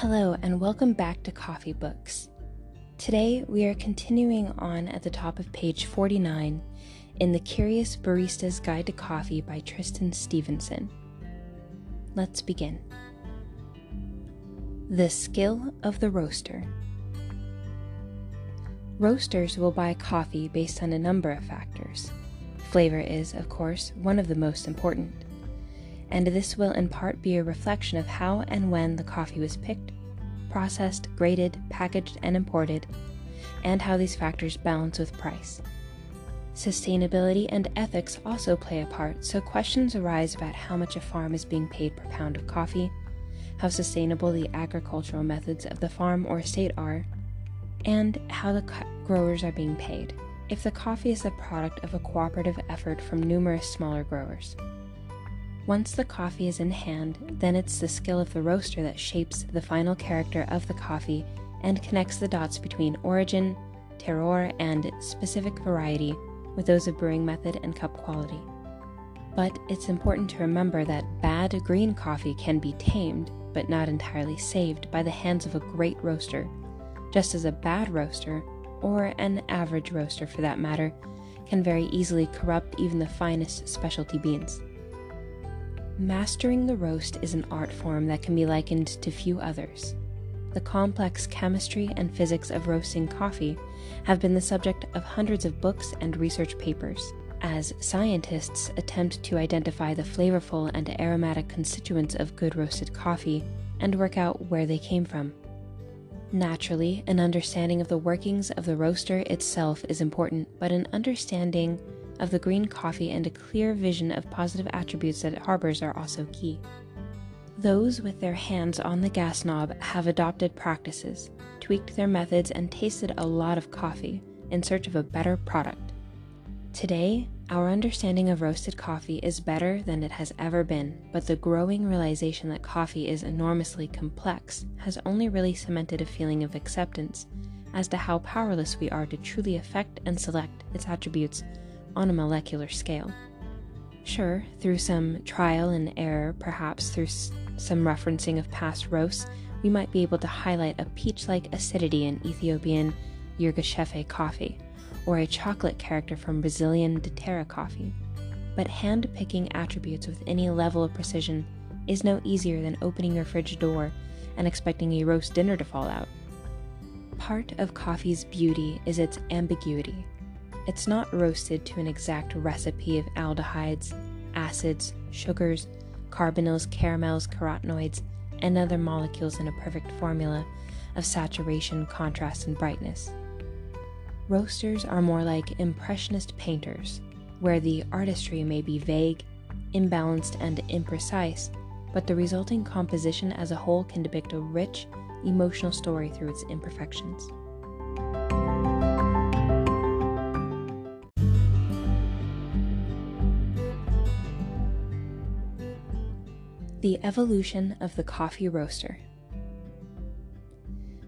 Hello, and welcome back to Coffee Books. Today, we are continuing on at the top of page 49 in The Curious Barista's Guide to Coffee by Tristan Stephenson. Let's begin. The Skill of the Roaster. Roasters will buy coffee based on a number of factors. Flavor is, of course, one of the most important and this will in part be a reflection of how and when the coffee was picked, processed, graded, packaged, and imported, and how these factors balance with price. Sustainability and ethics also play a part, so questions arise about how much a farm is being paid per pound of coffee, how sustainable the agricultural methods of the farm or estate are, and how the growers are being paid, if the coffee is the product of a cooperative effort from numerous smaller growers. Once the coffee is in hand, then it's the skill of the roaster that shapes the final character of the coffee and connects the dots between origin, terroir, and specific variety with those of brewing method and cup quality. But it's important to remember that bad green coffee can be tamed, but not entirely saved, by the hands of a great roaster, just as a bad roaster, or an average roaster for that matter, can very easily corrupt even the finest specialty beans. Mastering the roast is an art form that can be likened to few others. The complex chemistry and physics of roasting coffee have been the subject of hundreds of books and research papers, as scientists attempt to identify the flavorful and aromatic constituents of good roasted coffee and work out where they came from. Naturally, an understanding of the workings of the roaster itself is important, but an understanding of the green coffee and a clear vision of positive attributes that it harbors are also key. Those with their hands on the gas knob have adopted practices, tweaked their methods, and tasted a lot of coffee in search of a better product. Today, our understanding of roasted coffee is better than it has ever been, but the growing realization that coffee is enormously complex has only really cemented a feeling of acceptance as to how powerless we are to truly affect and select its attributes on a molecular scale. Sure, through some trial and error, perhaps through s- some referencing of past roasts, we might be able to highlight a peach like acidity in Ethiopian Yirgacheffe coffee, or a chocolate character from Brazilian Daterra coffee. But hand picking attributes with any level of precision is no easier than opening your fridge door and expecting a roast dinner to fall out. Part of coffee's beauty is its ambiguity it's not roasted to an exact recipe of aldehydes, acids, sugars, carbonyls, caramels, carotenoids, and other molecules in a perfect formula of saturation, contrast, and brightness. Roasters are more like impressionist painters, where the artistry may be vague, imbalanced, and imprecise, but the resulting composition as a whole can depict a rich, emotional story through its imperfections. The evolution of the coffee roaster.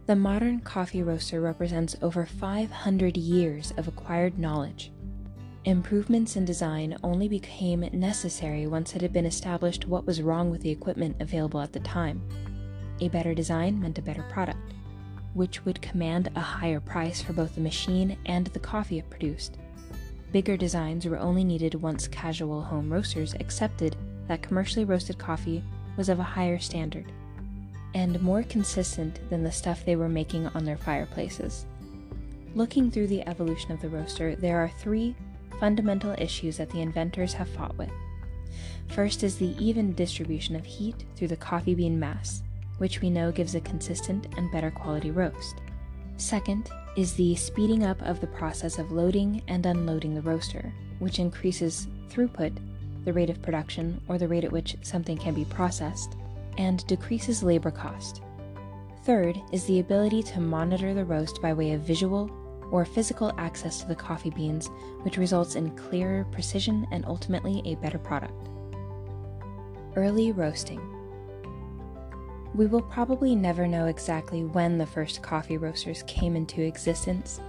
The modern coffee roaster represents over 500 years of acquired knowledge. Improvements in design only became necessary once it had been established what was wrong with the equipment available at the time. A better design meant a better product, which would command a higher price for both the machine and the coffee it produced. Bigger designs were only needed once casual home roasters accepted that commercially roasted coffee was of a higher standard and more consistent than the stuff they were making on their fireplaces. Looking through the evolution of the roaster, there are three fundamental issues that the inventors have fought with. First is the even distribution of heat through the coffee bean mass, which we know gives a consistent and better quality roast. Second is the speeding up of the process of loading and unloading the roaster, which increases throughput the rate of production, or the rate at which something can be processed, and decreases labor cost. Third is the ability to monitor the roast by way of visual or physical access to the coffee beans, which results in clearer precision and ultimately a better product. Early roasting. We will probably never know exactly when the first coffee roasters came into existence,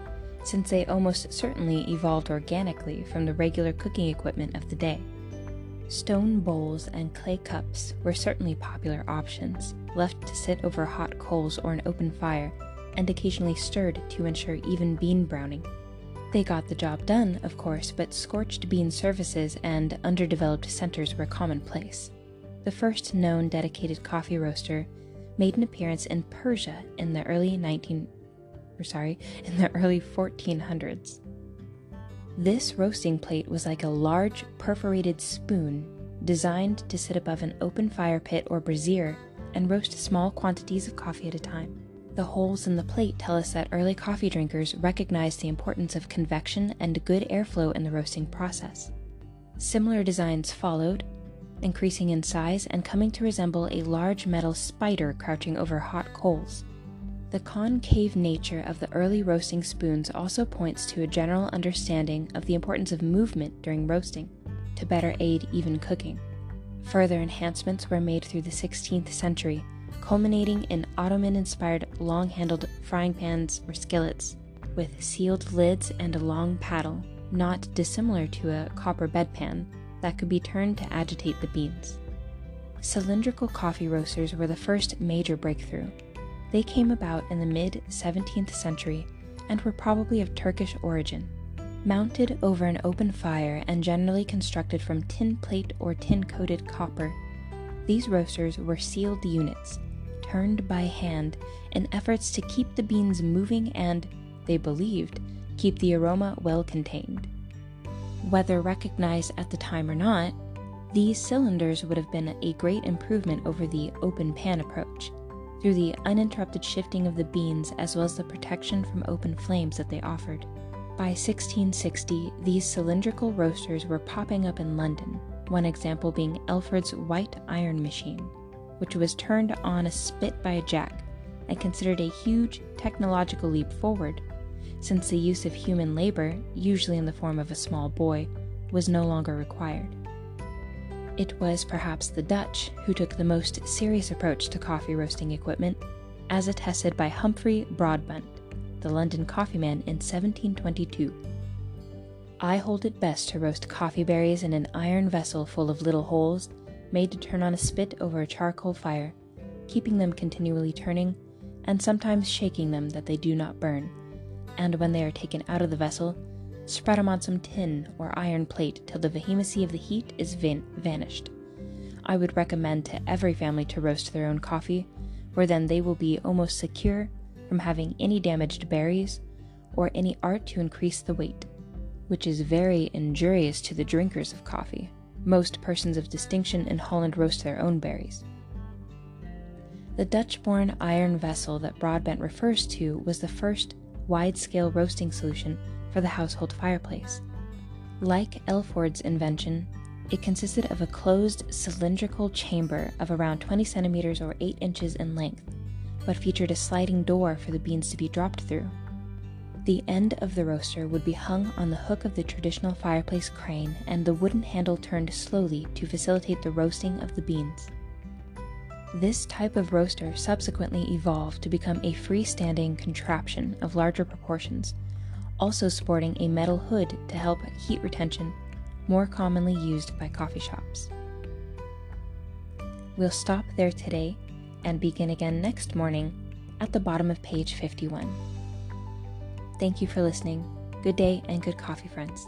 since they almost certainly evolved organically from the regular cooking equipment of the day Stone bowls and clay cups were certainly popular options, left to sit over hot coals or an open fire, and occasionally stirred to ensure even bean browning. They got the job done, of course, but scorched bean surfaces and underdeveloped centers were commonplace. The first known dedicated coffee roaster made an appearance in Persia in the early 19 or sorry, in the early 1400s. This roasting plate was like a large perforated spoon designed to sit above an open fire pit or brazier and roast small quantities of coffee at a time. The holes in the plate tell us that early coffee drinkers recognized the importance of convection and good airflow in the roasting process. Similar designs followed, increasing in size and coming to resemble a large metal spider crouching over hot coals. The concave nature of the early roasting spoons also points to a general understanding of the importance of movement during roasting to better aid even cooking. Further enhancements were made through the 16th century, culminating in Ottoman inspired long handled frying pans or skillets with sealed lids and a long paddle, not dissimilar to a copper bedpan, that could be turned to agitate the beans. Cylindrical coffee roasters were the first major breakthrough. They came about in the mid 17th century and were probably of Turkish origin. Mounted over an open fire and generally constructed from tin plate or tin coated copper, these roasters were sealed units, turned by hand in efforts to keep the beans moving and, they believed, keep the aroma well contained. Whether recognized at the time or not, these cylinders would have been a great improvement over the open pan approach, through the uninterrupted shifting of the beans as well as the protection from open flames that they offered. By 1660, these cylindrical roasters were popping up in London, one example being Elford's White Iron Machine, which was turned on a spit by a jack and considered a huge technological leap forward since the use of human labor, usually in the form of a small boy, was no longer required. It was perhaps the Dutch who took the most serious approach to coffee roasting equipment, as attested by Humphrey Broadbent, the London coffeeman in 1722. I hold it best to roast coffee berries in an iron vessel full of little holes, made to turn on a spit over a charcoal fire, keeping them continually turning, and sometimes shaking them that they do not burn and when they are taken out of the vessel, spread them on some tin or iron plate till the vehemency of the heat is van- vanished. I would recommend to every family to roast their own coffee, for then they will be almost secure from having any damaged berries or any art to increase the weight, which is very injurious to the drinkers of coffee. Most persons of distinction in Holland roast their own berries. The Dutch born iron vessel that Broadbent refers to was the first wide scale roasting solution for the household fireplace. Like Elford's invention, it consisted of a closed cylindrical chamber of around 20 centimeters or 8 inches in length, but featured a sliding door for the beans to be dropped through. The end of the roaster would be hung on the hook of the traditional fireplace crane, and the wooden handle turned slowly to facilitate the roasting of the beans. This type of roaster subsequently evolved to become a freestanding contraption of larger proportions, also sporting a metal hood to help heat retention, more commonly used by coffee shops. We'll stop there today and begin again next morning at the bottom of page 51. Thank you for listening. Good day and good coffee, friends.